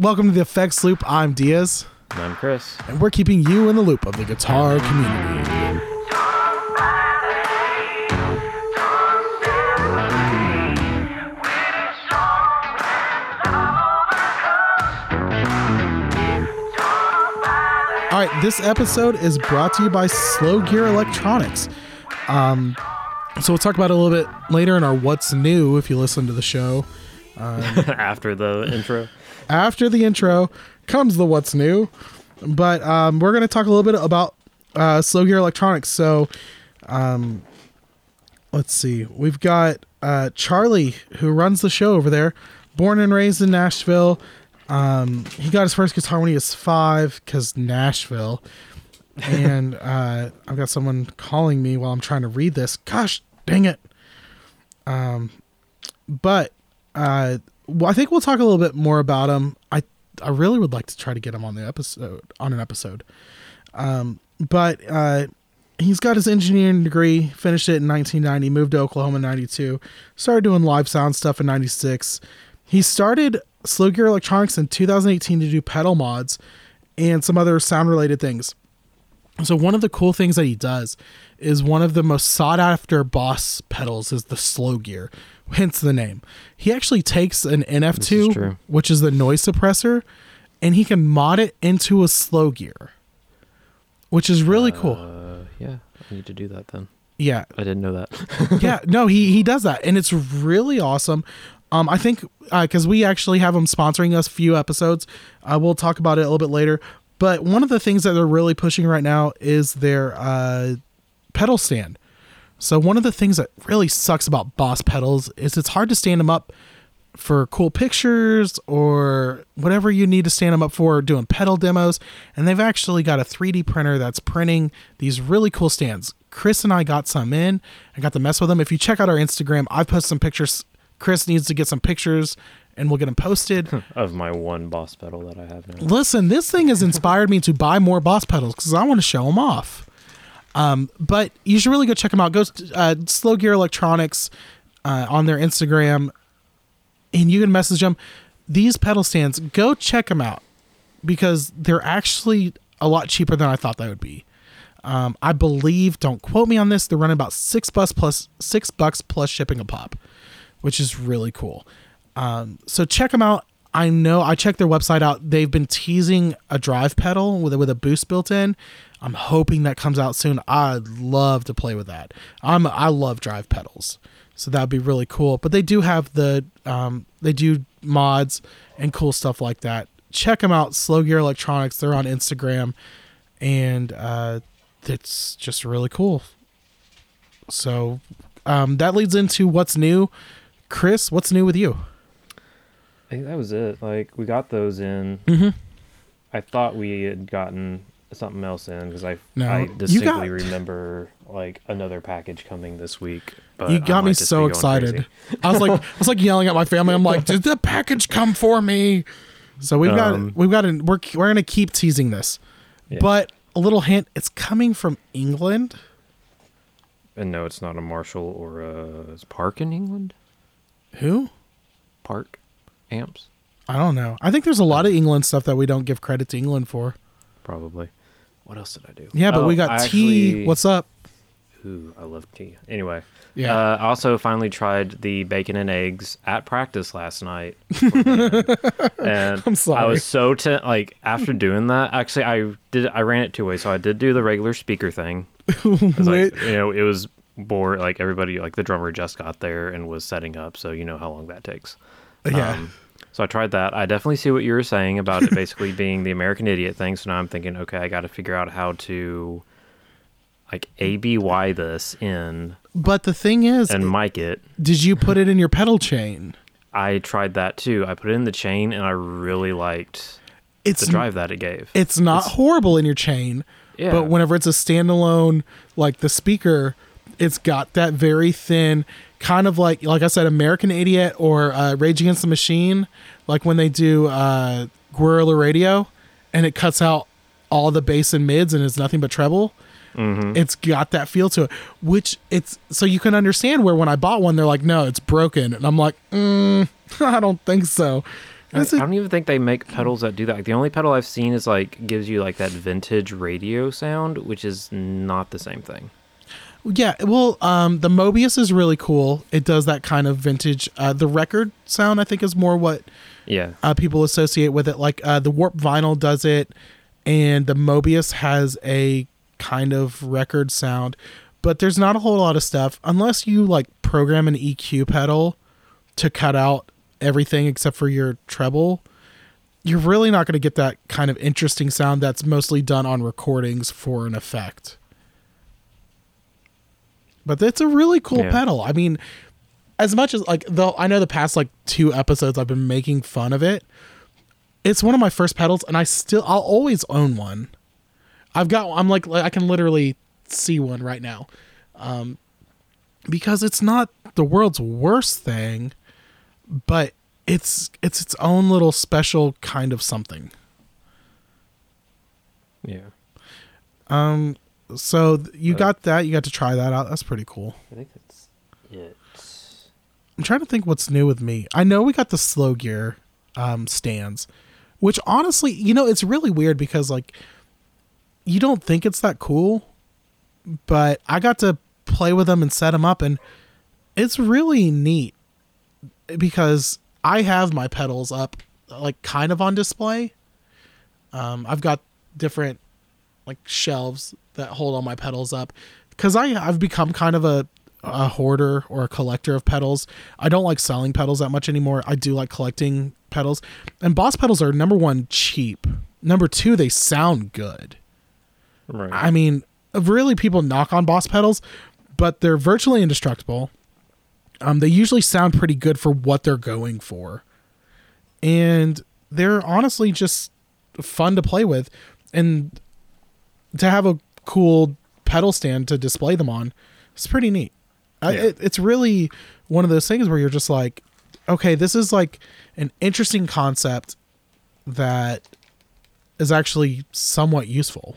Welcome to the Effects Loop. I'm Diaz, And I'm Chris. and we're keeping you in the loop of the guitar community. All right, this episode is brought to you by Slow Gear Electronics. Um, so we'll talk about it a little bit later in our What's New if you listen to the show. After the intro. After the intro comes the what's new. But um, we're going to talk a little bit about uh, slow gear electronics. So um, let's see. We've got uh, charlie who runs the show over there. Born and raised in nashville. Um, he got his first guitar when he was five because nashville. And uh, i've got someone calling me while i'm trying to read this. Gosh dang it. Um, but uh, well, I think we'll talk a little bit more about him. I I really would like to try to get him on the episode on an episode. Um, but uh, he's got his engineering degree, finished it in 1990, moved to Oklahoma in 92, started doing live sound stuff in 96. He started Slow Gear Electronics in 2018 to do pedal mods and some other sound related things. So one of the cool things that he does is one of the most sought after boss pedals is the slow gear, hence the name. He actually takes an NS2, true. which is the noise suppressor, and he can mod it into a slow gear, which is really cool. Uh, yeah, I need to do that then. Yeah, I didn't know that. yeah, no, he he does that, and it's really awesome. Um, I think because we actually have him sponsoring us a few episodes. Uh, we'll talk about it a little bit later. But one of the things that they're really pushing right now is their uh, pedal stand. So one of the things that really sucks about Boss pedals is it's hard to stand them up for cool pictures or whatever you need to stand them up for doing pedal demos. And they've actually got a 3d printer that's printing these really cool stands. Chris and i got some in i got to mess with them if you check out our instagram i've posted some pictures. Chris needs to get some pictures and we'll get them posted. Of my one boss pedal that I have now. listen this thing has inspired me to buy more boss pedals because i want to show them off um, but you should really go check them out. Go uh, slow gear electronics uh, on their instagram and you can message them. These pedal stands go check them out because they're actually a lot cheaper than i thought they would be. Um, i believe don't quote me on this they're running about six bucks plus six bucks plus shipping a pop which is really cool. Um, so check them out i know i checked their website out. They've been teasing a drive pedal with a, with a boost built in. I'm hoping that comes out soon. I'd love to play with that. I'm i love drive pedals. So that would be really cool. But they do have the um, they do mods and cool stuff like that. Check them out slow gear electronics. They're on instagram. And uh, it's just really cool. So um, that leads into what's new. Chris what's new with you I think that was it. Like we got those in. Mhm. I thought we had gotten something else in because I No, I distinctly got- remember like another package coming this week. But you got me so excited i was like i was like yelling at my family i'm like did the package come for me so we've got Um, we've got an, we're, we're gonna keep teasing this Yeah. but a little hint it's coming from england And no, it's not a Marshall or a Park in England. who Park amps i don't know i think there's a lot of england stuff that we don't give credit to england for probably. What else did I do? yeah but Oh, we got I tea actually- what's up Ooh, I love tea. Anyway, Yeah. Uh, I also finally tried the bacon and eggs at practice last night, and I'm sorry. I was so like after doing that. Actually, I did. I ran it two ways. So I did do the regular speaker thing. 'cause, Wait. like, you know, it was bored. Like everybody, like the drummer just got there and was setting up, so you know how long that takes. Yeah Um, so I tried that. I definitely see what you were saying about it basically being the American idiot thing. So now I'm thinking, okay, I got to figure out how to like ABY this in but the thing is and mic it. did you put it in your pedal chain I tried that too. I put it in the chain and I really liked it's the drive that it gave. it's not horrible in your chain Yeah. but whenever it's a standalone like the speaker it's got that very thin kind of like like i said american idiot or uh, rage against the machine like when they do uh, guerrilla radio and it cuts out all the bass and mids and it's nothing but treble Mm-hmm. it's got that feel to it which it's so you can understand where when i bought one they're like no it's broken and i'm like mm, i don't think so I, That's I don't even think they make pedals that do that. Like, the only pedal I've seen is like gives you like that vintage radio sound, which is not the same thing. Yeah, well, um, the Mobius is really cool. It does that kind of vintage. Uh, the record sound, I think, is more what Yeah. uh, people associate with it. Like uh, the Warped Vinyl does it, and the Mobius has a kind of record sound. But there's not a whole lot of stuff unless you like program an EQ pedal to cut out everything except for your treble. You're really not going to get that kind of interesting sound that's mostly done on recordings for an effect. But it's a really cool Yeah. pedal. I mean, as much as like though I know the past like two episodes I've been making fun of it. It's one of my first pedals and I still I'll always own one. I've got I'm like I can literally see one right now. Um because it's not the world's worst thing, but it's it's its own little special kind of something. Yeah. Um so you got that, you got to try that out. That's pretty cool. I think that's it. I'm trying to think what's new with me. I know we got the slow gear um, stands, which honestly, you know, it's really weird because like you don't think it's that cool, but I got to play with them and set them up, and it's really neat because I have my pedals up like kind of on display. Um, I've got different like shelves that hold all my pedals up because I I've become kind of a a hoarder or a collector of pedals. I don't like selling pedals that much anymore. I do like collecting pedals. And Boss pedals are number 1 cheap. Number 2 they sound good. Right. I mean, really people knock on Boss pedals, but they're virtually indestructible. Um they usually sound pretty good for what they're going for. And they're honestly just fun to play with and to have a cool pedal stand to display them on. It's pretty neat. I, it, it's really one of those things where you're just like, okay, this is like an interesting concept that is actually somewhat useful.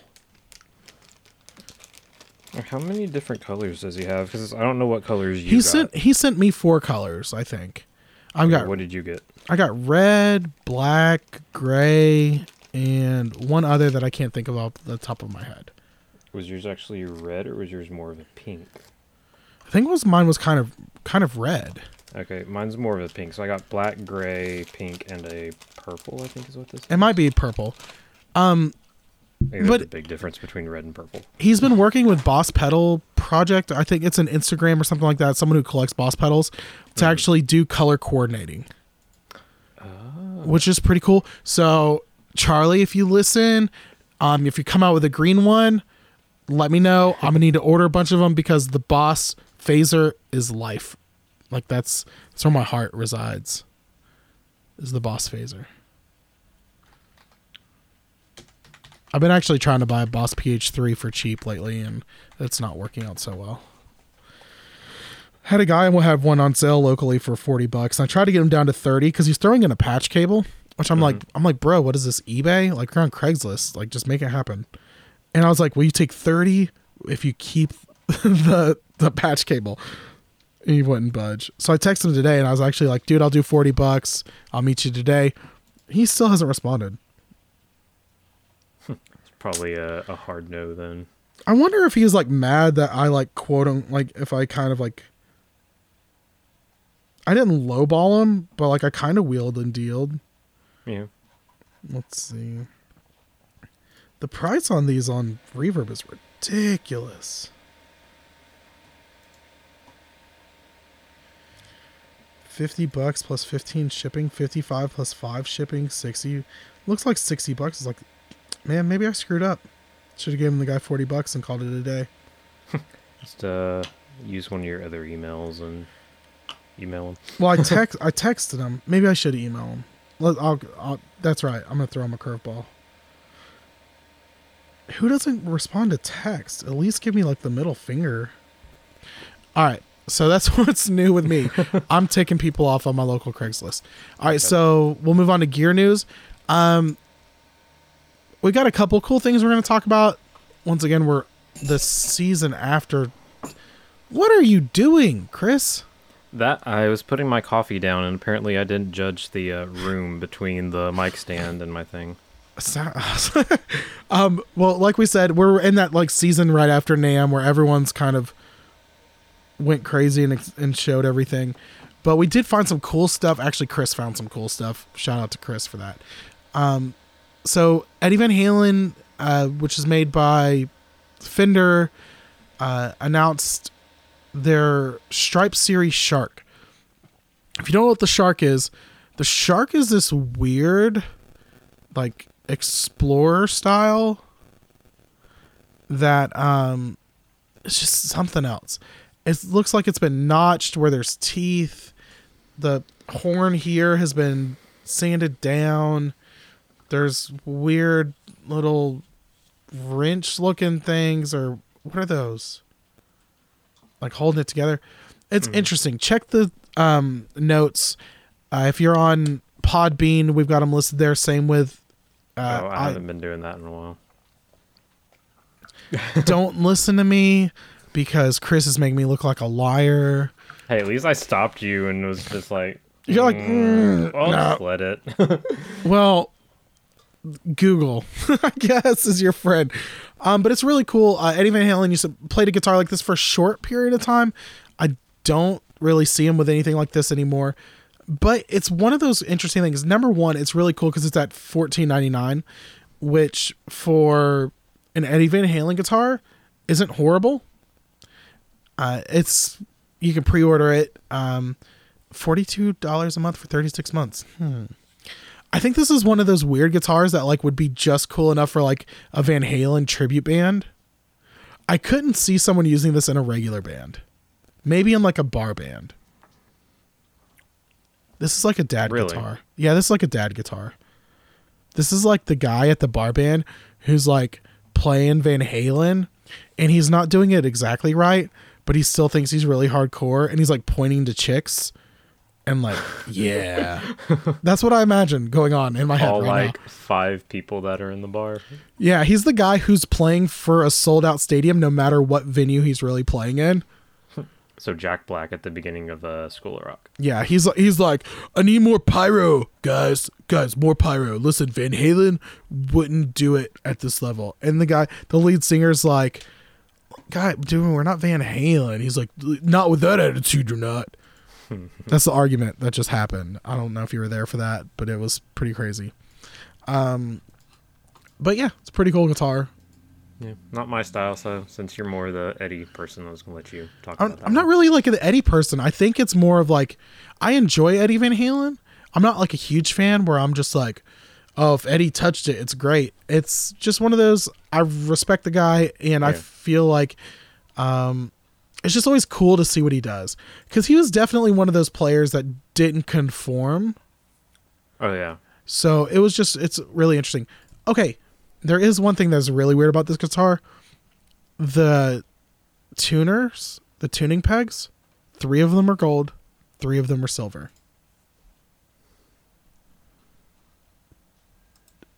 How many different colors does he have? Because I don't know what colors you he got. sent he sent me four colors, I think. I've got What did you get? I got red, black, gray, and one other that I can't think of off the top of my head. Was yours actually red or was yours more of a pink? I think it was mine was kind of kind of red. Okay, mine's more of a pink. So I got black, gray, pink, and a purple. I think is what this. Is. It might be purple. Um, Maybe but- a big difference between red and purple. he's been working with Boss Pedal Project. I think it's an Instagram or something like that. Someone who collects Boss pedals to actually do color coordinating, oh. which is pretty cool. So Charlie, if you listen, um, if you come out with a green one, let me know. I'm gonna need to order a bunch of them because the Boss phaser is life. Like that's that's where my heart resides. Is the Boss phaser. I've been actually trying to buy a Boss PH3 for cheap lately, and it's not working out so well. Had a guy will have one on sale locally for forty bucks. And I tried to get him down to thirty because he's throwing in a patch cable, which I'm like, mm-hmm. I'm like, bro, what is this eBay? Like we're on Craigslist, like just make it happen. And I was like, will you take thirty if you keep the the patch cable? And he wouldn't budge. So I texted him today, and I was actually like, dude, I'll do forty bucks. I'll meet you today. He still hasn't responded. It's probably a, a hard no then. I wonder if he's like mad that I like quote him like if I kind of like I didn't lowball him, but like I kind of wheeled and dealed. Yeah. Let's see. The price on these on Reverb is ridiculous. Fifty bucks plus fifteen shipping, fifty-five plus five shipping, sixty. Looks like sixty bucks is like, man, maybe I screwed up. Should have given the guy forty bucks and called it a day. Just uh, use one of your other emails and email him. Well, I text I texted him. Maybe I should email him. Let, I'll, I'll, that's right. I'm gonna throw him a curveball. Who doesn't respond to text? At least give me like the middle finger. All right. So that's what's new with me. I'm taking people off on my local Craigslist. All right, so we'll move on to gear news. Um, we got a couple cool things we're going to talk about. Once again, we're the season after. What are you doing, Chris? That I was putting my coffee down, and apparently I didn't judge the uh, room between the mic stand and my thing. um, well, like we said, we're in that like season right after NAMM where everyone's kind of went crazy and and showed everything. But we did find some cool stuff. Actually, Chris found some cool stuff. Shout out to Chris for that. Um, so Eddie Van Halen, uh, which is made by Fender, uh, announced their Stripe Series Shark. If you don't know what the Shark is, the Shark is this weird, like explorer style that um it's just something else. It looks like it's been notched where there's teeth. The horn here has been sanded down. There's weird little wrench looking things or what are those? Like holding it together. It's interesting. Check the um notes. Uh, if you're on Podbean, we've got them listed there. Same with uh, oh, I, I- haven't been doing that in a while. don't listen to me because Chris is making me look like a liar. Hey, at least I stopped you and was just like, You're like, mm, I'll no. just let it. Well, Google, I guess, is your friend. Um, but it's really cool. Uh, Eddie Van Halen used to play the guitar like this for a short period of time. I don't really see him with anything like this anymore. But it's one of those interesting things. Number one, it's really cool because it's at fourteen ninety nine, which for an Eddie Van Halen guitar isn't horrible. Uh, it's you can pre-order it. Um, forty-two dollars a month for thirty-six months. Hmm. I think this is one of those weird guitars that like would be just cool enough for like a Van Halen tribute band. I couldn't see someone using this in a regular band. Maybe in like a bar band. This is like a dad Really? guitar. Yeah, this is like a dad guitar. This is like the guy at the bar band who's like playing Van Halen and he's not doing it exactly right, but he still thinks he's really hardcore and he's like pointing to chicks and like, yeah. That's what I imagine going on in my head All right like now. five people that are in the bar. Yeah, he's the guy who's playing for a sold out stadium no matter what venue he's really playing in. So Jack Black at the beginning of uh, School of Rock. Yeah, he's he's like, I need more pyro, guys, guys, more pyro. Listen, Van Halen wouldn't do it at this level, and the guy, the lead singer's like, God, dude, we're not Van Halen. He's like, not with that attitude, you're not. That's the argument that just happened. I don't know if you were there for that, but it was pretty crazy. Um, but yeah, it's a pretty cool guitar. Yeah, not my style. So since you're more the Eddie person, I was gonna let you talk I'm, about that. I'm not really like an Eddie person. I think it's more of like I enjoy Eddie Van Halen. I'm not like a huge fan where I'm just like, oh, if Eddie touched it, it's great. It's just one of those. I respect the guy, and I feel like, um, it's just always cool to see what he does because he was definitely one of those players that didn't conform. Oh yeah. So it was just it's really interesting. Okay, there is one thing that's really weird about this guitar. The tuners, the tuning pegs, three of them are gold, three of them are silver.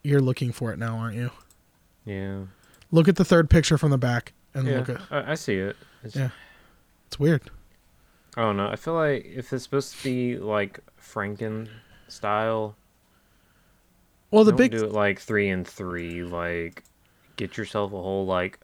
You're looking for it now, aren't you? Yeah. Look at the third picture from the back and Yeah. look at I, I see it. It's, Yeah. It's weird. I don't know. I feel like if it's supposed to be like Franken style, Well, the big do it like three and three. Like, get yourself a whole like,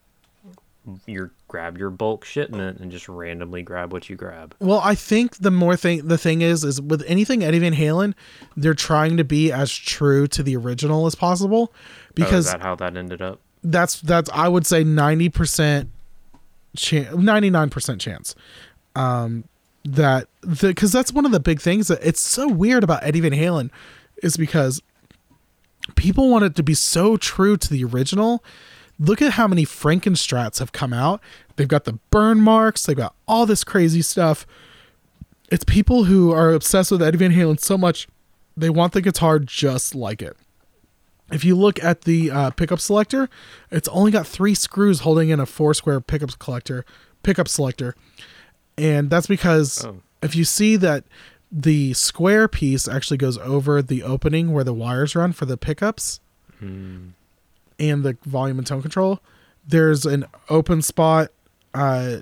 your grab your bulk shipment and just randomly grab what you grab. Well, I think the more thing the thing is is with anything Eddie Van Halen, they're trying to be as true to the original as possible oh, because is that how that ended up? that's that's I would say ninety percent chance, ninety nine percent chance, um, that the because that's one of the big things that it's so weird about Eddie Van Halen, is because people want it to be so true to the original. Look at how many Frankenstrats have come out. They've got the burn marks. They've got all this crazy stuff. It's people who are obsessed with Eddie Van Halen so much, they want the guitar just like it if you look at the uh, pickup selector, it's only got three screws holding in a four square pickup collector pickup selector, and that's because Oh. if you see that the square piece actually goes over the opening where the wires run for the pickups Hmm. and the volume and tone control, there's an open spot uh,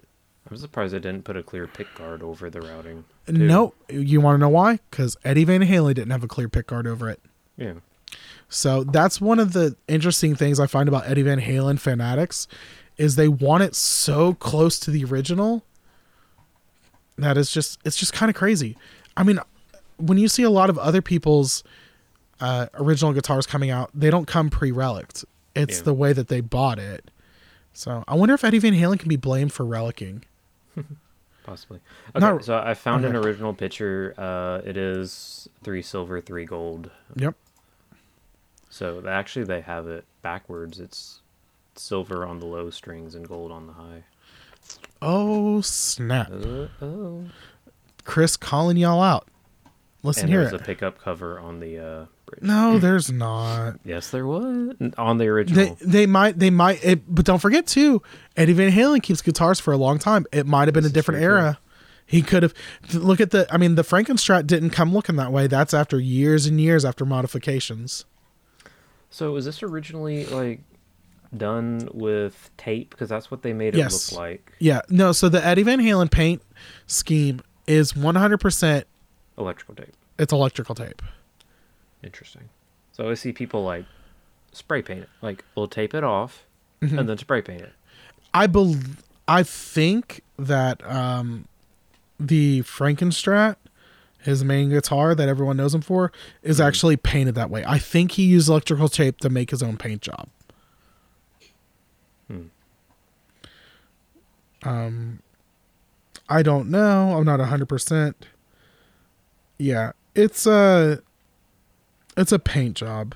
I'm surprised I didn't put a clear pick guard over the routing. too. No, you want to know why? Because Eddie Van Halen didn't have a clear pick guard over it. Yeah. So that's one of the interesting things I find about Eddie Van Halen fanatics is they want it so close to the original that it's just it's just kind of crazy. I mean, when you see a lot of other people's uh, original guitars coming out, they don't come pre-reliced. It's Yeah. the way that they bought it. So I wonder if Eddie Van Halen can be blamed for relicing. Possibly. Okay, Not- so I found an original picture. Uh, it is three silver, three gold. Yep. So actually, they have it backwards. It's silver on the low strings and gold on the high. Oh snap! Oh. Chris calling y'all out. Listen And here. there's a pickup cover on the uh, bridge. No, there's not. Yes, there was on the original. they might they might it, but don't forget too, Eddie Van Halen keeps guitars for a long time. It might have been This a different era. He could have look at the I mean the Frankenstrat didn't come looking that way. That's after years and years after modifications. So was this originally like done with tape? Because that's what they made it Yes. look like. Yeah, no, so the Eddie Van Halen paint scheme is 100% Electrical tape. it's electrical tape. Interesting. So I see people like spray paint it. Like we'll tape it off Mm-hmm. and then spray paint it. I bel I think that um the Frankenstrat, his main guitar that everyone knows him for, is Mm-hmm. actually painted that way. I think he used electrical tape to make his own paint job. Hmm. Um I don't know. I'm not 100%. Yeah, it's a it's a paint job.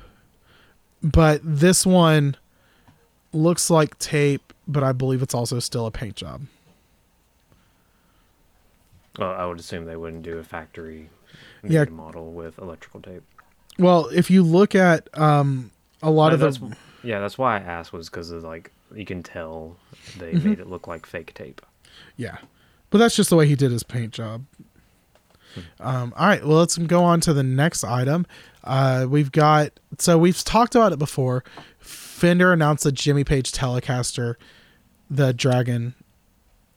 But this one looks like tape, but I believe it's also still a paint job. Well, I would assume they wouldn't do a factory Yeah. model with electrical tape. Well, if you look at um a lot Uh, of that's, the yeah, that's why I asked was because of like you can tell they Mm-hmm. made it look like fake tape. yeah, but that's just the way he did his paint job. Um, all right, well, let's go on to the next item. Uh, we've got so we've talked about it before. Fender announced the Jimmy Page Telecaster, the Dragon,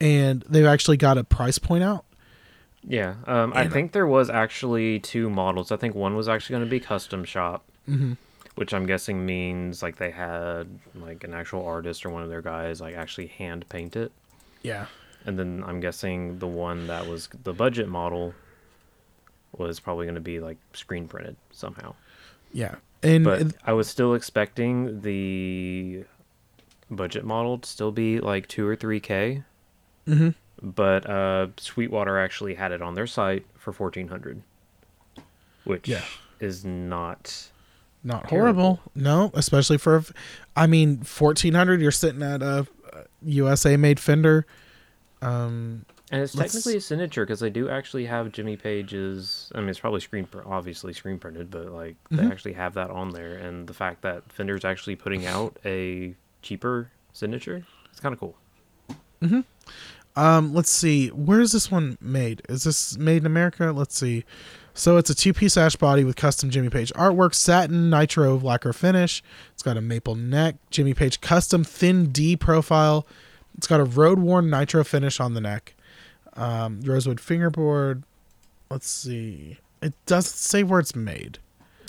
and they've actually got a price point out. Yeah, um, I think there was actually two models. I think one was actually going to be custom shop, Mm-hmm. which I'm guessing means like they had like an actual artist or one of their guys like actually hand paint it. Yeah, And then I'm guessing the one that was the budget model was probably going to be like screen printed somehow. yeah, and But I was still expecting the budget model to still be like two or three k. Mhm. But uh, Sweetwater actually had it on their site for fourteen hundred, which Yeah. is not. not terrible. horrible. No, especially for, I mean, fourteen hundred. You're sitting at a USA made Fender. Um, And it's Let's- technically a signature because they do actually have Jimmy Page's. I mean, it's probably screen obviously screen printed, but like they Mhm. actually have that on there. And the fact that Fender's actually putting out a cheaper signature, it's kind of cool. Um, let's see. Where is this one made? Is this made in America? Let's see. So it's a two-piece ash body with custom Jimmy Page artwork, satin nitro lacquer finish. It's got a maple neck, Jimmy Page custom thin D profile. It's got a road-worn nitro finish on the neck. Um, rosewood fingerboard. Let's see. It doesn't say where it's made.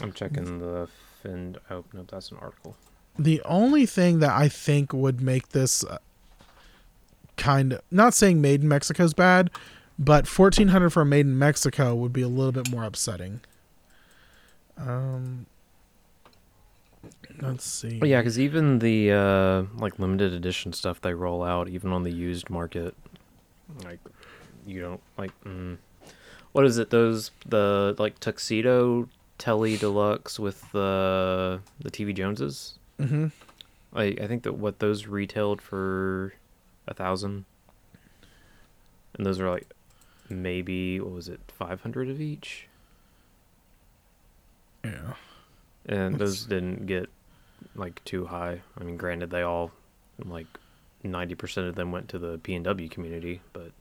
I'm checking the Fend. Oh no, that's an article. The only thing that I think would make this kind of not saying made in Mexico is bad, but fourteen hundred for a made in Mexico would be a little bit more upsetting. Um, let's see. But yeah, because even the uh, like limited edition stuff they roll out, even on the used market, like you don't like. Mm, what is it? Those the like tuxedo Telly Deluxe with the the TV Joneses. Mm-hmm. I I think that what those retailed for a thousand, and those are like maybe what was it five hundred of each, Yeah. and those didn't get like too high. I mean, granted, they all like ninety percent of them went to the P and W community, but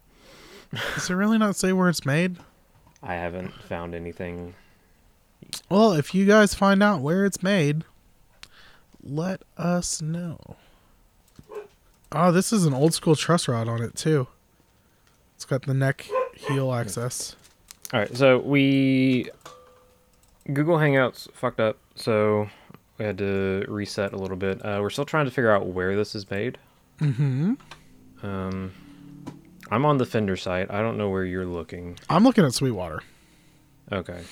Does it really not say where it's made? I haven't found anything. Well, if you guys find out where it's made, let us know. Oh, this is an old school truss rod on it too. It's got the neck heel access. All right, so we Google Hangouts fucked up, so we had to reset a little bit. Uh, we're still trying to figure out where this is made. Mm-hmm. Um, I'm on the Fender site. I don't know where you're looking. I'm looking at Sweetwater. Okay.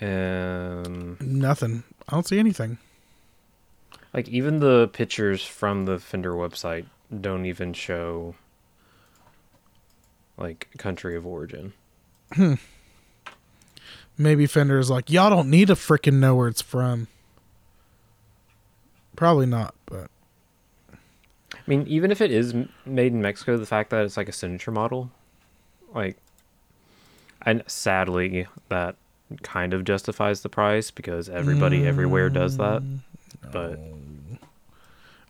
Um, Nothing. I don't see anything. Like even the pictures from the Fender website don't even show like country of origin. Hmm. Maybe Fender is like, y'all don't need to freaking know where it's from. Probably not, but I mean, even if it is made in Mexico, the fact that it's like a signature model, like, and sadly, that kind of justifies the price because everybody everywhere does that. Mm. But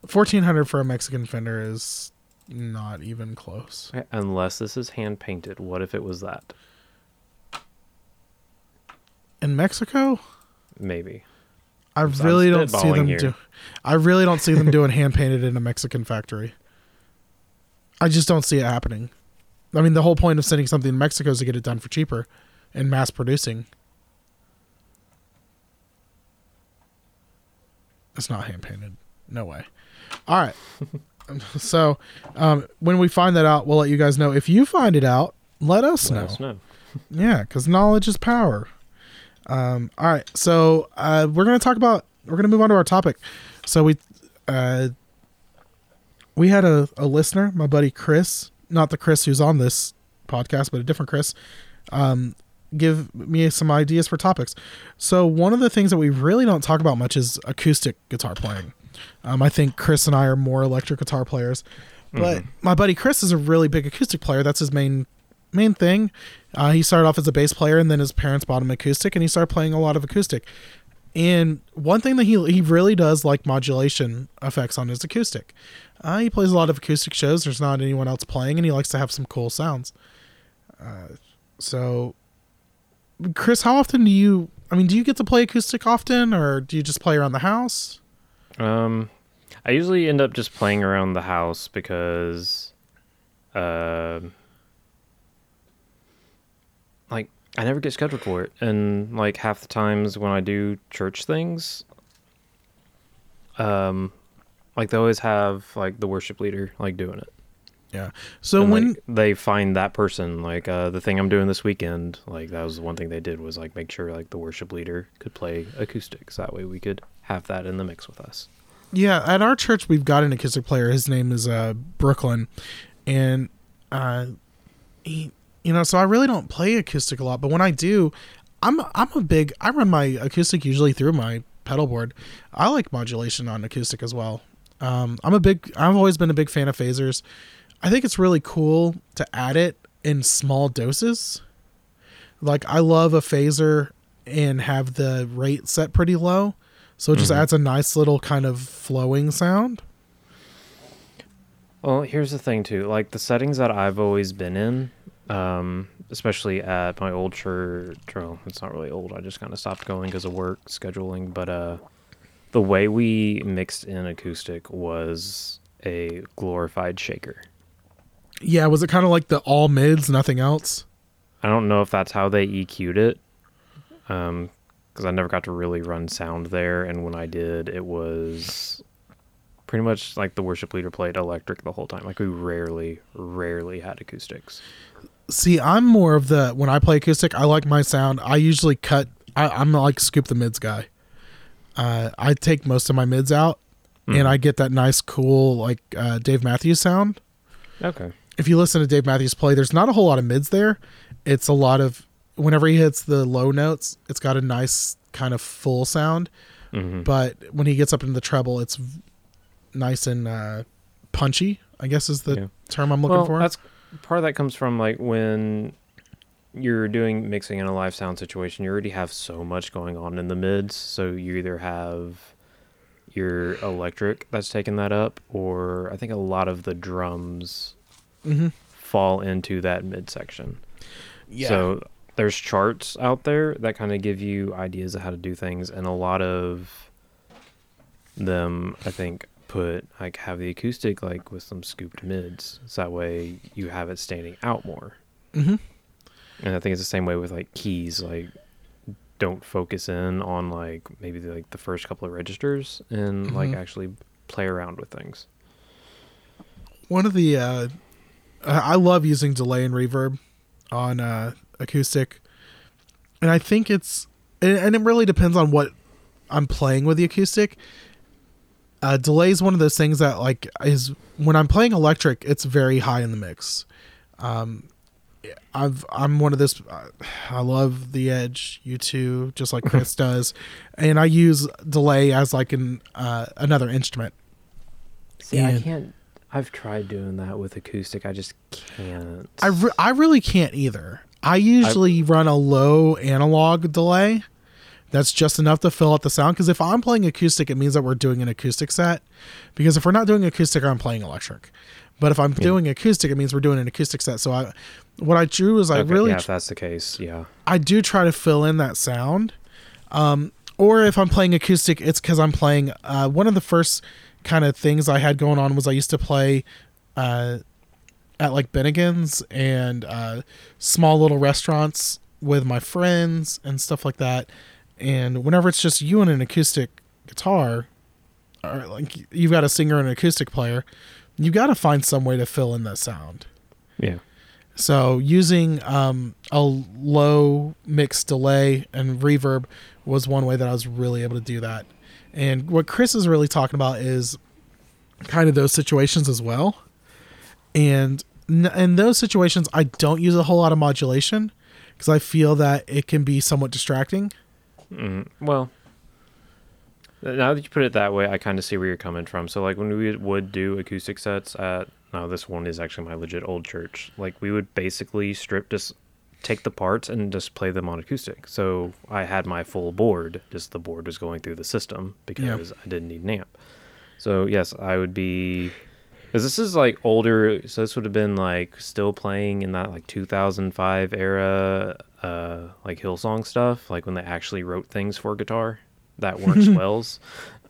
fourteen hundred for a Mexican Fender is not even close. unless this is hand painted, what if it was that? In Mexico, Maybe. I really don't see them here. do. I really don't see them doing hand painted in a Mexican factory. I just don't see it happening. I mean, the whole point of sending something to Mexico is to get it done for cheaper and mass producing. It's not hand painted. No way. All right. so, um, when we find that out, we'll let you guys know. If you find it out, let us Let know. us know. Yeah, because knowledge is power. Um, all right, so uh, we're gonna talk about. We're gonna move on to our topic. So we, uh, we had a, a listener, my buddy Chris, not the Chris who's on this podcast, but a different Chris, um, give me some ideas for topics. So one of the things that we really don't talk about much is acoustic guitar playing. Um, I think Chris and I are more electric guitar players, but my buddy Chris is a really big acoustic player. That's his main main thing. Uh, he started off as a bass player, and then his parents bought him acoustic, and he started playing a lot of acoustic. And one thing that he he really does like modulation effects on his acoustic. Uh, he plays a lot of acoustic shows. There's not anyone else playing, and he likes to have some cool sounds. Uh, so, Chris, how often do you? I mean, do you get to play acoustic often, or do you just play around the house? Um, I usually end up just playing around the house because, uh, like I never get scheduled for it, and like half the times when I do church things, um, like they always have like the worship leader like doing it. Yeah. So And, when like, they find that person, like uh, the thing I'm doing this weekend, like that was the one thing they did was like make sure like the worship leader could play acoustics. That way we could have that in the mix with us. Yeah, at our church we've got an acoustic player. His name is uh Brooklyn, and uh, he, you know, so I really don't play acoustic a lot, but when I do, I'm I'm a big. I run my acoustic usually through my pedal board. I like modulation on acoustic as well. Um, I'm a big. I've always been a big fan of phasers. I think it's really cool to add it in small doses. Like I love a phaser and have the rate set pretty low. So it just Mhm. adds a nice little kind of flowing sound. Well, here's the thing too. Like the settings that I've always been in, um, especially at my old church. Well, it's not really old. I just kind of stopped going because of work scheduling. But uh, the way we mixed in acoustic was a glorified shaker. Yeah, was it kind of like the all mids, nothing else? I don't know if that's how they EQ'd it, um, because I never got to really run sound there. And when I did, it was pretty much like the worship leader played electric the whole time. Like we rarely, rarely had acoustics. See, I'm more of the when I play acoustic, I like my sound. I usually cut. I, I'm like scoop the mids guy. Uh, I take most of my mids out, and I get that nice, cool like uh, Dave Matthews sound. Okay. If you listen to Dave Matthews play, there's not a whole lot of mids there. It's a lot of whenever he hits the low notes, it's got a nice kind of full sound. hmm But when he gets up into the treble, it's nice and uh, punchy. I guess is the Yeah. term I'm looking well, for. that's part of that comes from like when you're doing mixing in a live sound situation, you already have so much going on in the mids. So you either have your electric that's taking that up, or I think a lot of the drums hmm fall into that mid section. Yeah. So there's charts out there that kind of give you ideas of how to do things, and a lot of them, I think, put like have the acoustic like with some scooped mids, so that way you have it standing out more. Mm-hmm. And I think it's the same way with like keys. Like, don't focus in on like maybe the, like the first couple of registers and like Mhm. actually play around with things. One of the uh, I I love using delay and reverb on uh, acoustic, and I think it's and, and it really depends on what I'm playing with the acoustic. Uh, delay is one of those things that like is when I'm playing electric, it's very high in the mix. Um, I've I'm one of this. Uh, I love the Edge U2 just like Chris does, and I use delay as like an uh, another instrument. See, I can't. I've tried doing that with acoustic. I just can't. I, re- I really can't either. I usually run a low analog delay. That's just enough to fill out the sound. Because if I'm playing acoustic, it means that we're doing an acoustic set. Because if we're not doing acoustic, I'm playing electric. But if I'm doing acoustic, it means we're doing an acoustic set. So I, what I drew is I Okay, really yeah, if that's the case, yeah. I do try to fill in that sound. Um, or if I'm playing acoustic, it's because I'm playing. Uh, one of the first kind of things I had going on was I used to play uh, at like Bennigan's and uh, small little restaurants with my friends and stuff like that. And whenever it's just you and an acoustic guitar, or like you've got a singer and an acoustic player, you got to find some way to fill in that sound. Yeah. So using um, a low mix delay and reverb was one way that I was really able to do that. And what Chris is really talking about is kind of those situations as well. And in those situations, I don't use a whole lot of modulation because I feel that it can be somewhat distracting. Mm, well, now that you put it that way, I kind of see where you're coming from. So, like when we would do acoustic sets at, no, this one is actually my legit old church. Like we would basically strip just take the parts and just play them on acoustic. So I had my full board, just the board was going through the system because I didn't need an amp. So yes, I would be. Because this is like older, so this would have been like still playing in that like 2005 era, uh, like Hillsong stuff, like when they actually wrote things for guitar that weren't swells.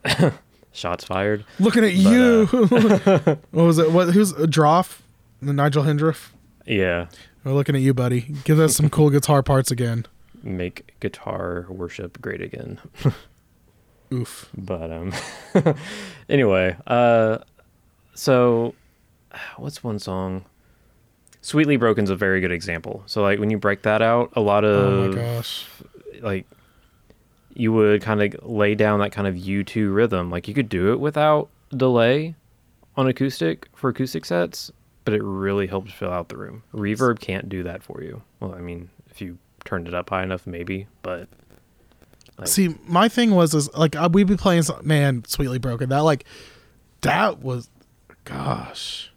Shots fired. Looking at But, you. what was it? What? Who's a Droff? The Nigel Hendroff? Yeah, We're looking at you, buddy. Give us some cool guitar parts again. make guitar worship great again. Oof. But um, anyway, uh, so what's one song? Sweetly Broken's a very good example. So like when you break that out, a lot Oh of my gosh. like you would kind of lay down that kind of U2 rhythm. Like you could do it without delay on acoustic for acoustic sets, but it really helps fill out the room. Reverb can't do that for you. Well, I mean, if you turned it up high enough, maybe, but Like- See, my thing was is like we'd be playing some, man, sweetly broken. That like that was gosh.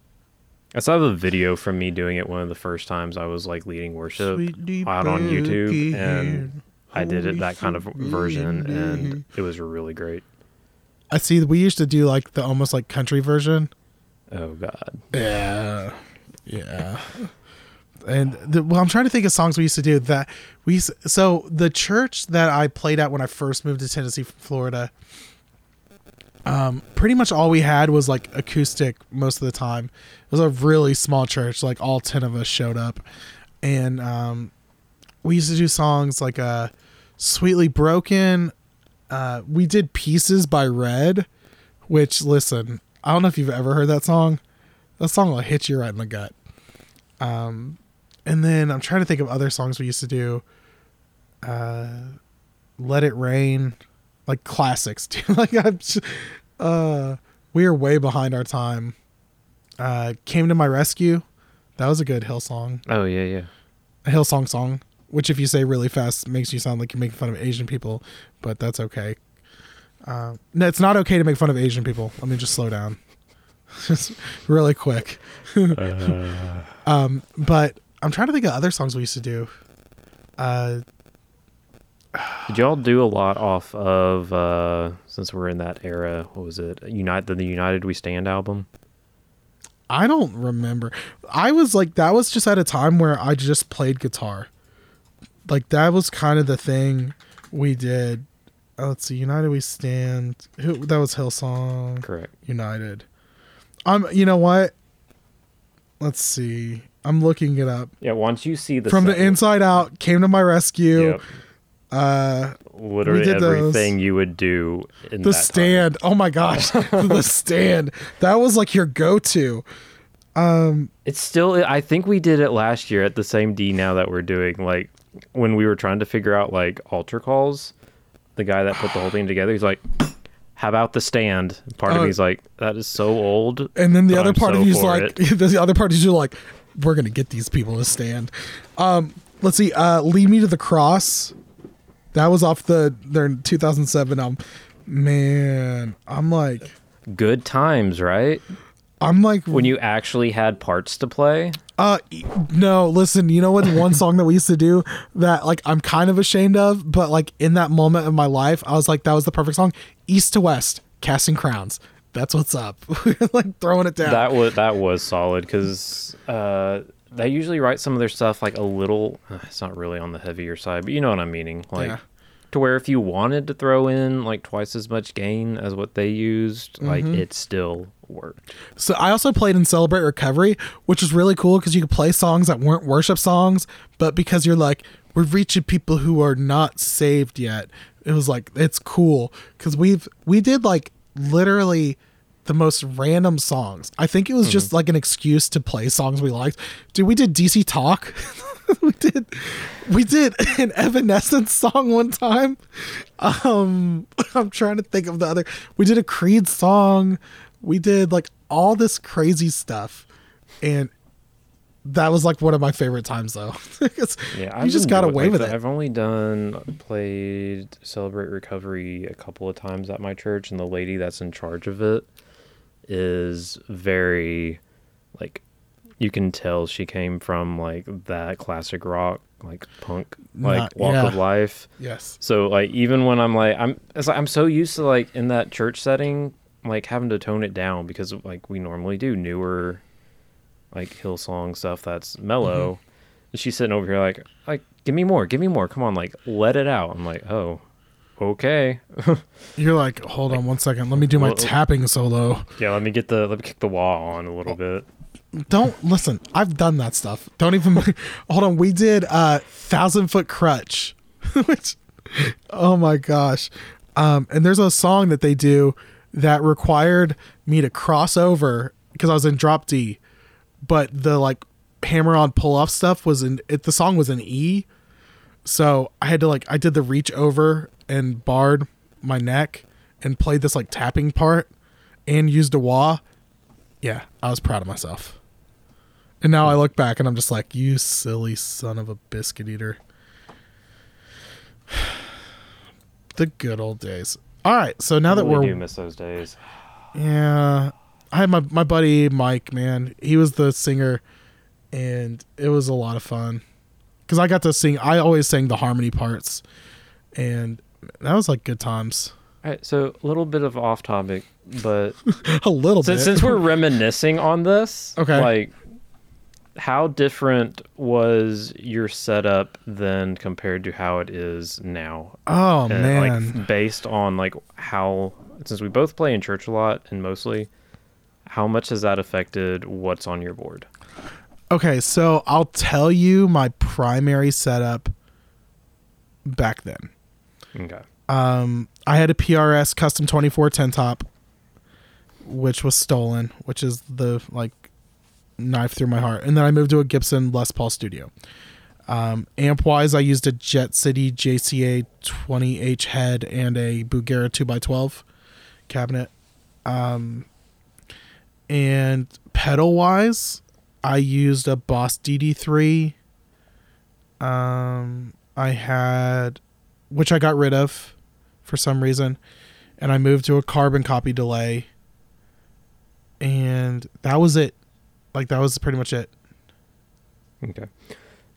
I have a video from me doing it one of the first times I was like leading worship Sweetly out on YouTube, and I did it that kind of version, and it was really great. I see we used to do like the almost like country version. Oh God, Yeah. Yeah. And the, well, I'm trying to think of songs we used to do that we so the church that I played at when I first moved to Tennessee from Florida um pretty much all we had was like acoustic most of the time. It was a really small church like all 10 of us showed up and um we used to do songs like uh Sweetly Broken uh we did Pieces by Red which listen, I don't know if you've ever heard that song. That song will hit you right in the gut. Um, and then I'm trying to think of other songs we used to do. Uh, Let It Rain, like classics, dude. like I'm, just, uh, we are way behind our time. Uh, Came to My Rescue, that was a good Hillsong, oh yeah, yeah. a Hillsong song. Which, if you say really fast, makes you sound like you're making fun of Asian people, but that's okay. Uh, no, it's not okay to make fun of Asian people. Let me just slow down, just really quick. Uh, Um, but I'm trying to think of other songs we used to do. Uh, Did y'all do a lot off of uh since we're in that era? What was it? Unite the, the United We Stand album. I don't remember. I was like, that was just at a time where I just played guitar. Like that was kind of the thing we did. Uh, let's see, United We Stand. Who that was Hillsong. Correct. United. Um, you know what? Let's see. I'm looking it up. Yeah. Once you see the From the inside out, came to my rescue. Yep. Uh, Literally did those. everything you would do in the that time. stand. Oh my gosh, the stand. That was like your go-to. Um, It's still. I think we did it last year at the same D now that we're doing. Like when we were trying to figure out like altar calls, the guy that put the whole thing together, he's like, "How about the stand?" Part of me's like, "That is so old." and then the but other I'm part so of you's for like, it. the other part is you're like, we're gonna get these people to stand. Um, let's see. Uh, lead me to the cross. That was off the their 2007 album. Man, I'm like, Good times, right? I'm like, When you actually had parts to play. Uh, no, listen, you know what? One song that we used to do that, like, I'm kind of ashamed of, but, like, in that moment of my life, I was like, that was the perfect song. East to West, Casting Crowns. That's what's up. like, throwing it down. That was that was solid because uh, they usually write some of their stuff like a little. uh, It's not really on the heavier side, but you know what I'm meaning. Like Yeah. To where if you wanted to throw in like twice as much gain as what they used, like Mm-hmm. it still worked. So I also played in Celebrate Recovery, which is really cool because you could play songs that weren't worship songs, but because you're like, we're reaching people who are not saved yet. It was like it's cool because we've we did like literally the most random songs. I think it was just like an excuse to play songs we liked. Dude, we did DC Talk. we did we did an Evanescence song one time. Um I'm trying to think of the other. We did a Creed song. We did like all this crazy stuff. And that was like one of my favorite times though. Yeah, you just got away with it. I've only done played Celebrate Recovery a couple of times at my church, and the lady that's in charge of it is very like you can tell she came from like that classic rock like punk like Not- walk of life. Yes. So like even when I'm like I'm it's like I'm so used to like in that church setting like having to tone it down because like we normally do newer like Hillsong stuff that's mellow. Mm-hmm. She's sitting over here like like give me more, give me more. Come on, like let it out. I'm like, "Oh, okay." You're like, hold on one second. Let me do my Well- tapping solo. yeah, let me get the let me kick the wall on a little bit. Don't listen. I've done that stuff. Don't even hold on. We did uh Thousand Foot Krutch, which oh my gosh. Um, and there's a song that they do that required me to cross over because I was in drop D, but the like hammer on pull off stuff was in it. The song was in E, so I had to like I did the reach over and barred my neck and played this like tapping part and used a wah. Yeah, I was proud of myself. And now I look back and I'm just like, you silly son of a biscuit eater. the good old days. All right, so now that really we're do miss those days. yeah, I had my my buddy Mike. Man, he was the singer, and it was a lot of fun because I got to sing. I always sang the harmony parts, and that was like good times. All right, so a little bit of off topic, but a little since, bit. since we're reminiscing on this, Okay. like how different was your setup then compared to how it is now? oh Uh, man, like based on like how since we both play in church a lot and mostly how much has that affected what's on your board? Okay, so I'll tell you my primary setup back then. Okay. Um, I had a PRS custom 2410 top, which was stolen, which is the like knife through my heart. And then I moved to a Gibson Les Paul Studio. Um, amp wise, I used a Jet City JCA 20H head and a Bugera 2x12 cabinet. Um, and pedal wise, I used a Boss DD3. Um, I had, which I got rid of for some reason, and I moved to a carbon copy delay. And that was it. Like that was pretty much it. Okay.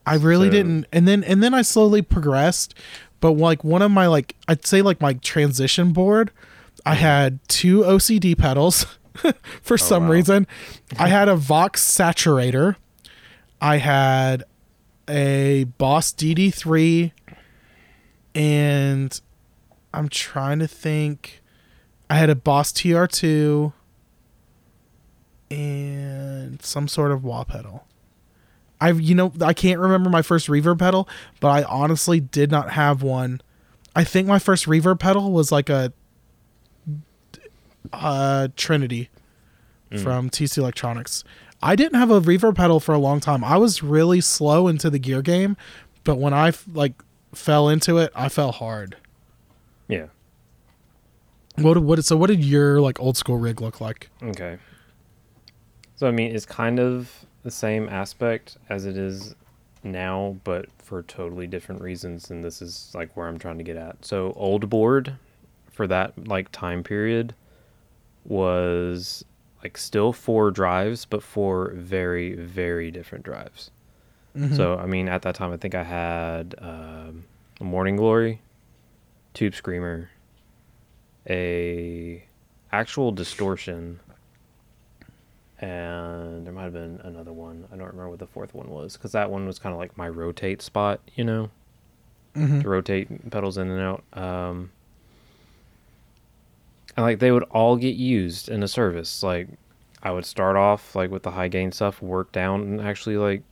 I really So- didn't and then and then I slowly progressed, but like one of my like I'd say like my transition board, I mm-hmm. had two OCD pedals for oh, some wow. reason. I had a Vox saturator. I had a Boss DD3 and I'm trying to think. I had a Boss TR2 and some sort of wah pedal. I you know I can't remember my first reverb pedal, but I honestly did not have one. I think my first reverb pedal was like a uh, Trinity Mm. from TC Electronics. I didn't have a reverb pedal for a long time. I was really slow into the gear game, but when I f- like fell into it, I fell hard. Yeah. What what so what did your like old school rig look like? Okay. So I mean, it's kind of the same aspect as it is now, but for totally different reasons. And this is like where I'm trying to get at. So old board for that like time period was like still four drives, but four very very different drives. Mhm. So I mean, at that time, I think I had um, a Morning Glory, Tube Screamer, a actual distortion, and there might have been another one. I don't remember what the fourth one was because that one was kind of like my rotate spot, you know, Mhm. to rotate pedals in and out. Um, and like they would all get used in a service. Like I would start off like with the high gain stuff, work down, and actually like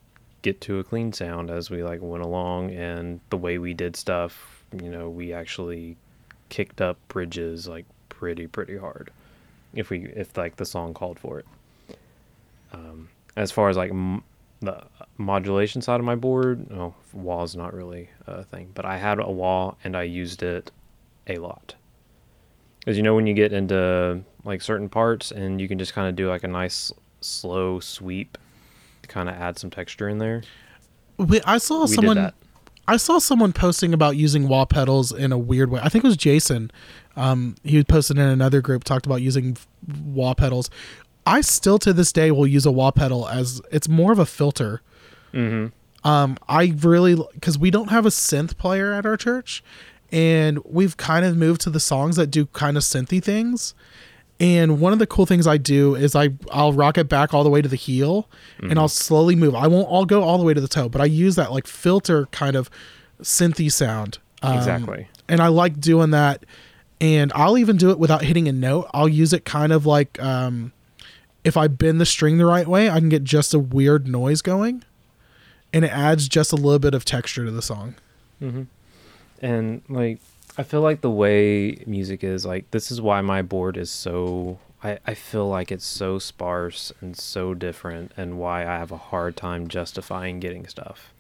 get to a clean sound as we like went along. And the way we did stuff, you know, we actually kicked up bridges like pretty pretty hard if we if like the song called for it. Um, as far as like m- the modulation side of my board, no, wah is not really a thing, but I had a wah and I used it a lot. Because you know when you get into like certain parts and you can just kind of do like a nice slow sweep to kind of add some texture in there. We, I saw we someone. I saw someone posting about using wah pedals in a weird way. I think it was Jason. Um, he posted in another group talked about using wah pedals. I still to this day will use a wah pedal as it's more of a filter. Mm-hmm. Um, I really because we don't have a synth player at our church, and we've kind of moved to the songs that do kind of synthy things. And one of the cool things I do is I I'll rock it back all the way to the heel, and I'll slowly move. I won't all go all the way to the toe, but I use that like filter kind of synthy sound. Um, Exactly. and I like doing that. And I'll even do it without hitting a note. I'll use it kind of like um, if I bend the string the right way, I can get just a weird noise going, and it adds just a little bit of texture to the song. Mm-hmm. And like, I feel like the way music is, like, this is why my board is so. I, I feel like it's so sparse and so different, and why I have a hard time justifying getting stuff.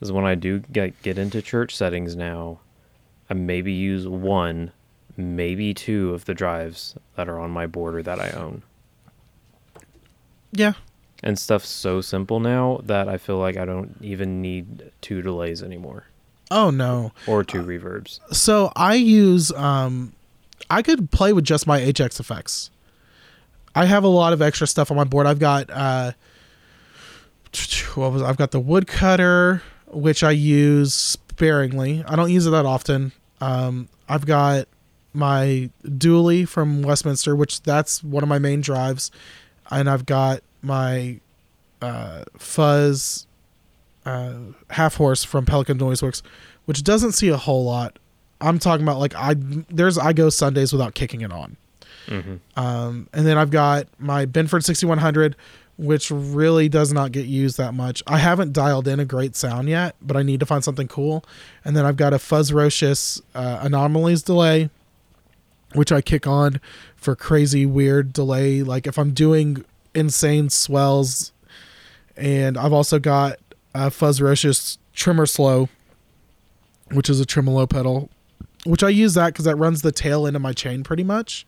Is when I do get get into church settings now, I maybe use one, maybe two of the drives that are on my board or that I own. Yeah, And stuff's so simple now that I feel like I don't even need two delays anymore Oh no. or two reverbs. So I use um I could play with just my HX effects. I have a lot of extra stuff on my board. I've got uh what was I've got the woodcutter which I use sparingly. I don't use it that often. Um I've got my dually from Westminster which that's one of my main drives and I've got my uh fuzz uh, half horse from Pelican Noiseworks, which doesn't see a whole lot. I'm talking about like I there's I go Sundays without kicking it on. Mm-hmm. Um, and then I've got my Benford 6100, which really does not get used that much. I haven't dialed in a great sound yet, but I need to find something cool. And then I've got a Fuzzrocious uh, Anomalies delay, which I kick on for crazy weird delay. Like if I'm doing insane swells, and I've also got a Fuzzrocious Trimmer Slow, which is a tremolo pedal, which I use that because that runs the tail end of my chain pretty much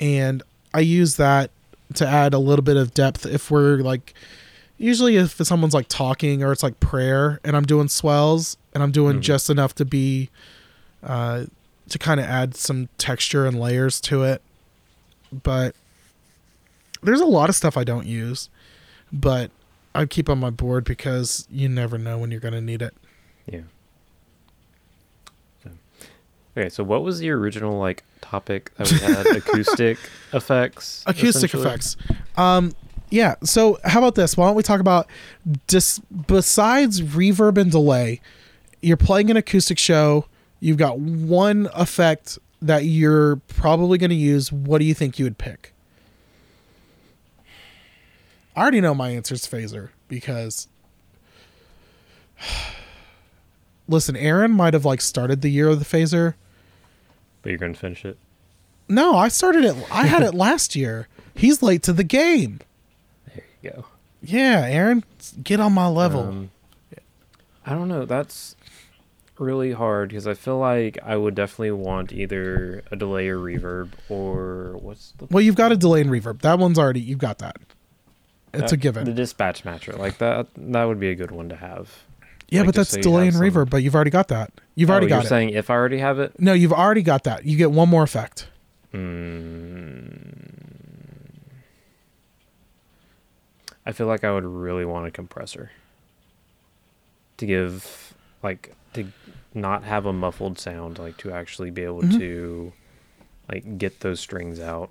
and I use that to add a little bit of depth if we're like usually if someone's like talking or it's like prayer and I'm doing swells and I'm doing Mhm. just enough to be uh to kind of add some texture and layers to it but there's a lot of stuff I don't use but I keep on my board because you never know when you're going to need it Yeah. So, okay, so what was the original like topic that we had? Acoustic effects. acoustic effects um yeah so how about this why don't we talk about dis- besides reverb and delay you're playing an acoustic show You've got one effect that you're probably going to use. What do you think you would pick? I already know my answer is phaser because listen, Aaron might have like started the year of the phaser. But you're gonna finish it. No, I started it. I had it last year. He's late to the game. There you go. Yeah, Aaron, get on my level. Um, I don't know. That's really hard because I feel like I would definitely want either a delay or reverb or what's the well, you've got a delay and reverb. That one's already. You've got that. It's a uh, given. The Dispatch Master like that. That would be a good one to have. yeah, like, but that's so delay and some- reverb. But you've already got that. You've already oh, got you're it. saying if I already have it. no, you've already got that. You get one more effect. Mm, I feel like I would really want a compressor to give like not have a muffled sound, like to actually be able Mhm. to like get those strings out.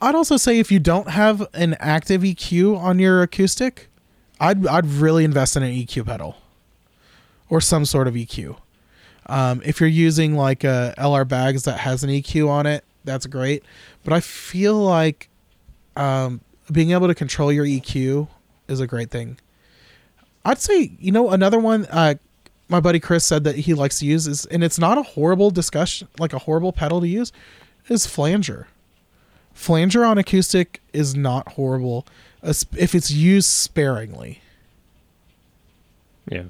I'd also say if you don't have an active EQ on your acoustic, I'd I'd really invest in an EQ pedal or some sort of EQ. Um, if you're using like a LR Baggs that has an EQ on it, that's great. But I feel like um, being able to control your EQ is a great thing. I'd say you know another one. Uh, my buddy Chris said that he likes to use is, and it's not a horrible discussion, like a horrible pedal to use, is flanger. Flanger on acoustic is not horrible if it's used sparingly. Yeah.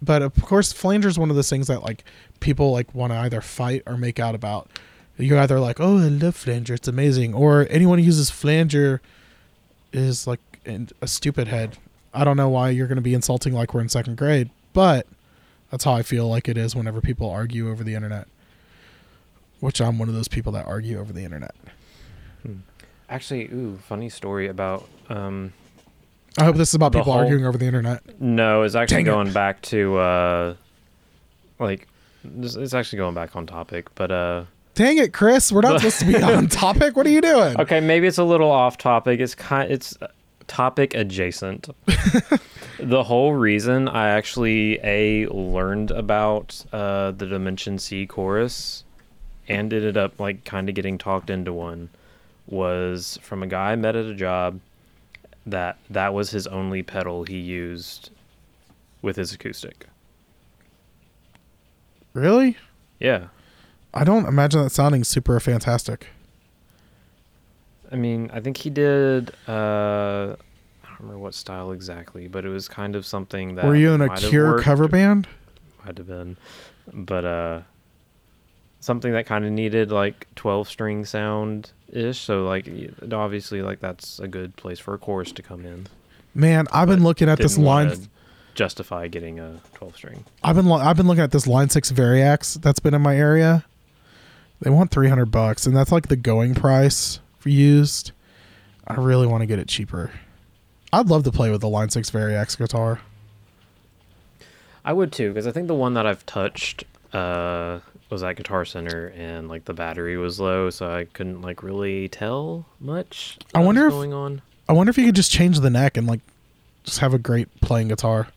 But of course, flanger is one of those things that like people like want to either fight or make out about. You're either like, "Oh, I love flanger; it's amazing," or anyone who uses flanger is like a stupid head. I don't know why you're going to be insulting like we're in second grade, but that's how I feel like it is whenever people argue over the internet. Which I'm one of those people that argue over the internet. Actually, ooh, funny story about um I hope this is about people whole- arguing over the internet. no, it's actually Dang it. going back to uh like it's actually going back on topic, but uh Dang it, Chris! We're not supposed to be on topic. What are you doing? Okay, maybe it's a little off topic. It's kind it's topic adjacent. the whole reason I actually a learned about uh, the Dimension C chorus and ended up like kind of getting talked into one was from a guy I met at a job that that was his only pedal he used with his acoustic. Really? Yeah. I don't imagine that sounding super fantastic. I mean, I think he did. Uh, I don't remember what style exactly, but it was kind of something that. Were you in a Cure cover band? Might have been, but uh, something that kind of needed like twelve string sound ish. So like, obviously, like that's a good place for a chorus to come in. Man, I've been looking at this line. Justify getting a twelve string. I've been lo- I've been looking at this line six Variax that's been in my area. They want three hundred bucks, and that's like the going price used. I really want to get it cheaper. I'd love to play with the line six Variax guitar. I would too, because I think the one that I've touched uh, was at Guitar Center, and like the battery was low, so I couldn't like really tell much. I wonder if- going on. I wonder if you could just change the neck and like just have a great playing guitar.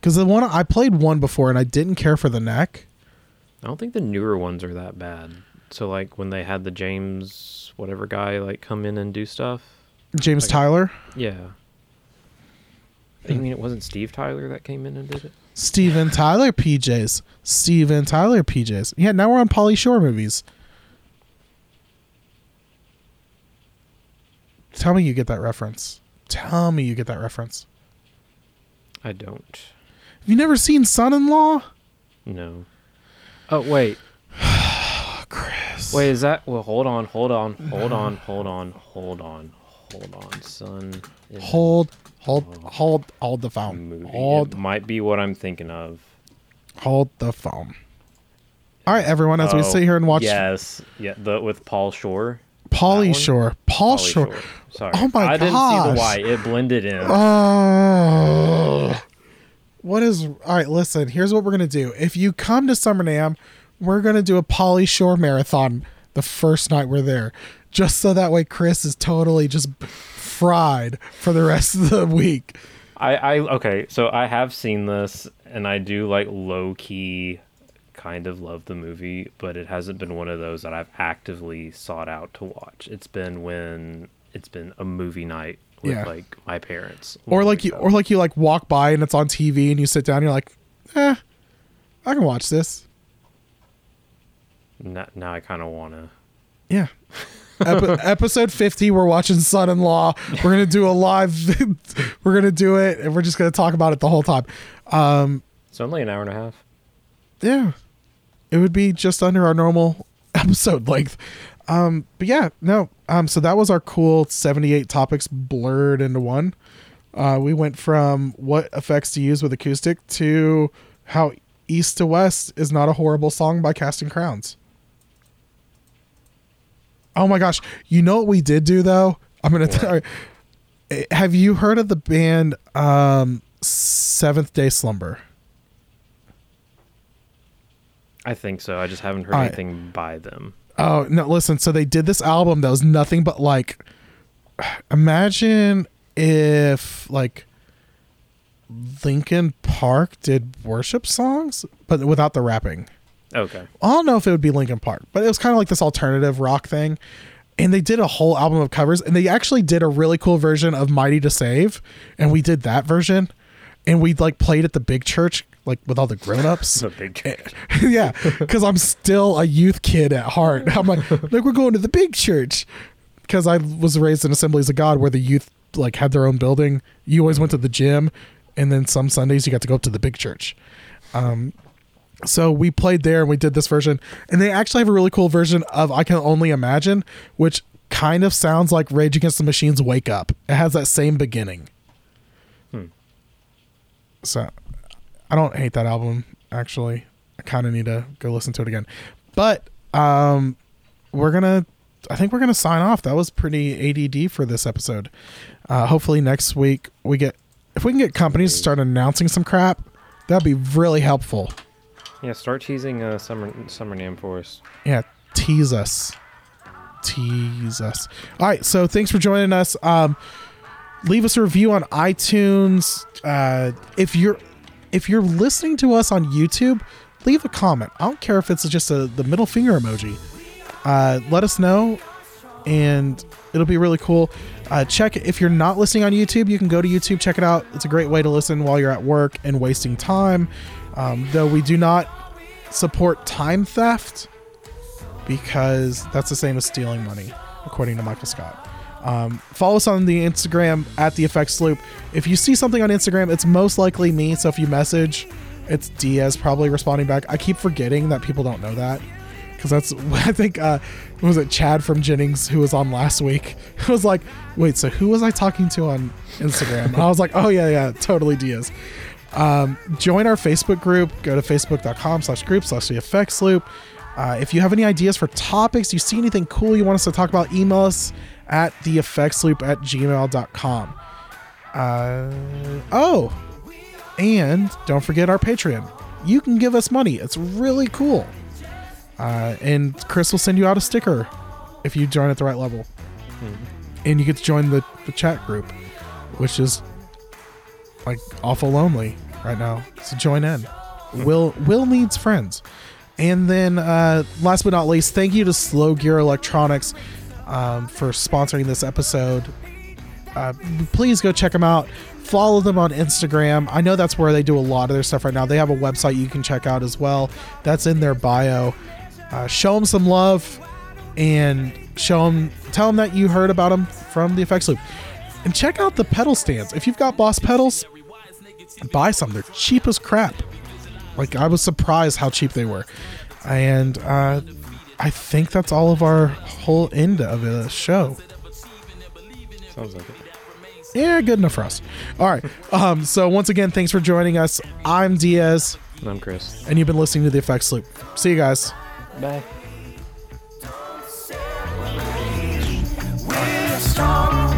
Because the one I played one before and I didn't care for the neck. I don't think the newer ones are that bad. So like when they had the James whatever guy like come in and do stuff. James Like- Tyler, Yeah. You mean it wasn't Steve Tyler that came in and did it? Steven Tyler PJs, Steven Tyler PJs. Yeah, now we're on Pauly Shore movies. Tell me you get that reference. Tell me you get that reference. I don't. Have you never seen Son-in-Law? No. Oh wait. Wait, is that well hold on, hold on, hold on, hold on, hold on, hold on, son. Hold, hold, hold, hold the phone. movie. Hold, It might be what I'm thinking of. hold the phone. All right, everyone, as we Oh, sit here and watch Yes. Yeah, the with Paul Shore. One? Shore, Paul Pauly Shore. Sorry. Oh my god. I didn't see gosh. the Y. It blended in. Oh. What is all right? Listen, here's what we're gonna do. If you come to Summer NAMM, we're gonna do a Pauly Shore marathon the first night we're there, just so that way Chris is totally just fried for the rest of the week. I, I okay, so I have seen this and I do like low key kind of love the movie, but it hasn't been one of those that I've actively sought out to watch. It's been when it's been a movie night with Yeah. like my parents, or like you or like you like walk by and it's on TV and you sit down and you're like, eh, I can watch this. Now, now I kind of want to. Yeah. Epi- episode 50 we're watching son-in-law we're gonna do a live we're gonna do it and we're just gonna talk about it the whole time um It's only an hour and a half. yeah it would be just under our normal episode length um but yeah no um so that was our cool 78 topics blurred into one uh we went from what effects to use with acoustic to how east to west is not a horrible song by casting crowns oh my gosh you know what we did do though i'm gonna tell have you heard of the band um seventh day slumber I think so. I just haven't heard I- anything by them. Oh no! Listen, so they did this album that was nothing but like, imagine if like Linkin Park did worship songs, but without the rapping. Okay. I don't know if it would be Linkin Park, but it was kind of like this alternative rock thing. And they did a whole album of covers, and they actually did a really cool version of "Mighty to Save," and we did that version, and we like played at the big church, like with all the grown-ups. The big church. yeah, because I'm still a youth kid at heart. I'm like, like we're going to the big church because I was raised in Assemblies of God where the youth like had their own building. You always went to the gym, and then some Sundays you got to go up to the big church. Um, so we played there and we did this version, and they actually have a really cool version of "I Can Only Imagine," which kind of sounds like Rage Against the Machine's "Wake Up." It has that same beginning. Hmm. So I don't hate that album actually. I kind of need to go listen to it again. But um we're going to I think we're going to sign off. That was pretty ADD for this episode. Uh hopefully next week we get if we can get companies to start announcing some crap, that'd be really helpful. Yeah, start teasing uh, summer summer NAMM for us. Yeah, tease us. Tease us. All right, so thanks for joining us. Um leave us a review on iTunes. Uh if you're if you're listening to us on YouTube, leave a comment. I don't care if it's just a the middle finger emoji. Uh let us know and it'll be really cool. Uh, check if you're not listening on YouTube, you can go to YouTube, check it out. It's a great way to listen while you're at work and wasting time. Um, though we do not support time theft because that's the same as stealing money, according to Michael Scott. Um, follow us on the Instagram at the Effects Loop. If you see something on Instagram, it's most likely me. So if you message, it's Diaz probably responding back. I keep forgetting that people don't know that because that's I think uh, was it Chad from Jennings who was on last week. I was like, wait, so who was I talking to on Instagram? And I was like, oh yeah, yeah, totally Diaz. Um, join our Facebook group. Go to facebook.com slash group slash the effects loop. Uh, if you have any ideas for topics, you see anything cool you want us to talk about, email us at the effects loop at gmail.com. Uh, oh, and don't forget our Patreon. You can give us money. It's really cool. Uh, and Chris will send you out a sticker if you join at the right level. And you get to join the, the chat group, which is like awful lonely right now. So join in. Will Will needs friends. And then uh, last but not least, thank you to Slow Gear Electronics um, for sponsoring this episode. Uh, please go check them out. Follow them on Instagram. I know that's where they do a lot of their stuff right now. They have a website you can check out as well. That's in their bio. Uh, show them some love and show them, tell them that you heard about them from the Effects Loop. And check out the pedal stands. If you've got Boss pedals, buy some. They're cheap as crap. Like I was surprised how cheap they were, and uh, I think that's all of our whole end of the show. Sounds like it. Yeah, good enough for us. All right. um, so once again, thanks for joining us. I'm Diaz. And I'm Chris. And you've been listening to the Effects Loop. See you guys. Bye. strong.